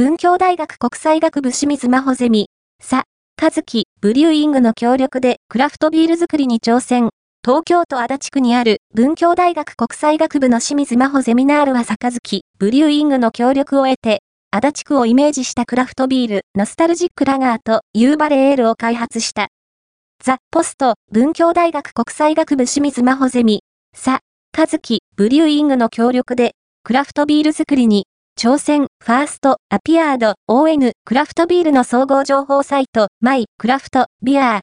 文教大学国際学部清水麻帆ゼミ、さかづき Brewing の協力でクラフトビール作りに挑戦。東京都足立区にある文教大学国際学部の清水麻帆ゼミナールはさかづき Brewing の協力を得て、足立区をイメージしたクラフトビール、ノスタルジックラガーとユーバレエールを開発した。 The post、文教大学国際学部清水麻帆ゼミ、さかづき Brewing の協力で、クラフトビール作りに、挑戦、ファースト、アピアード、ON、クラフトビールの総合情報サイト、マイ、クラフト、ビアー、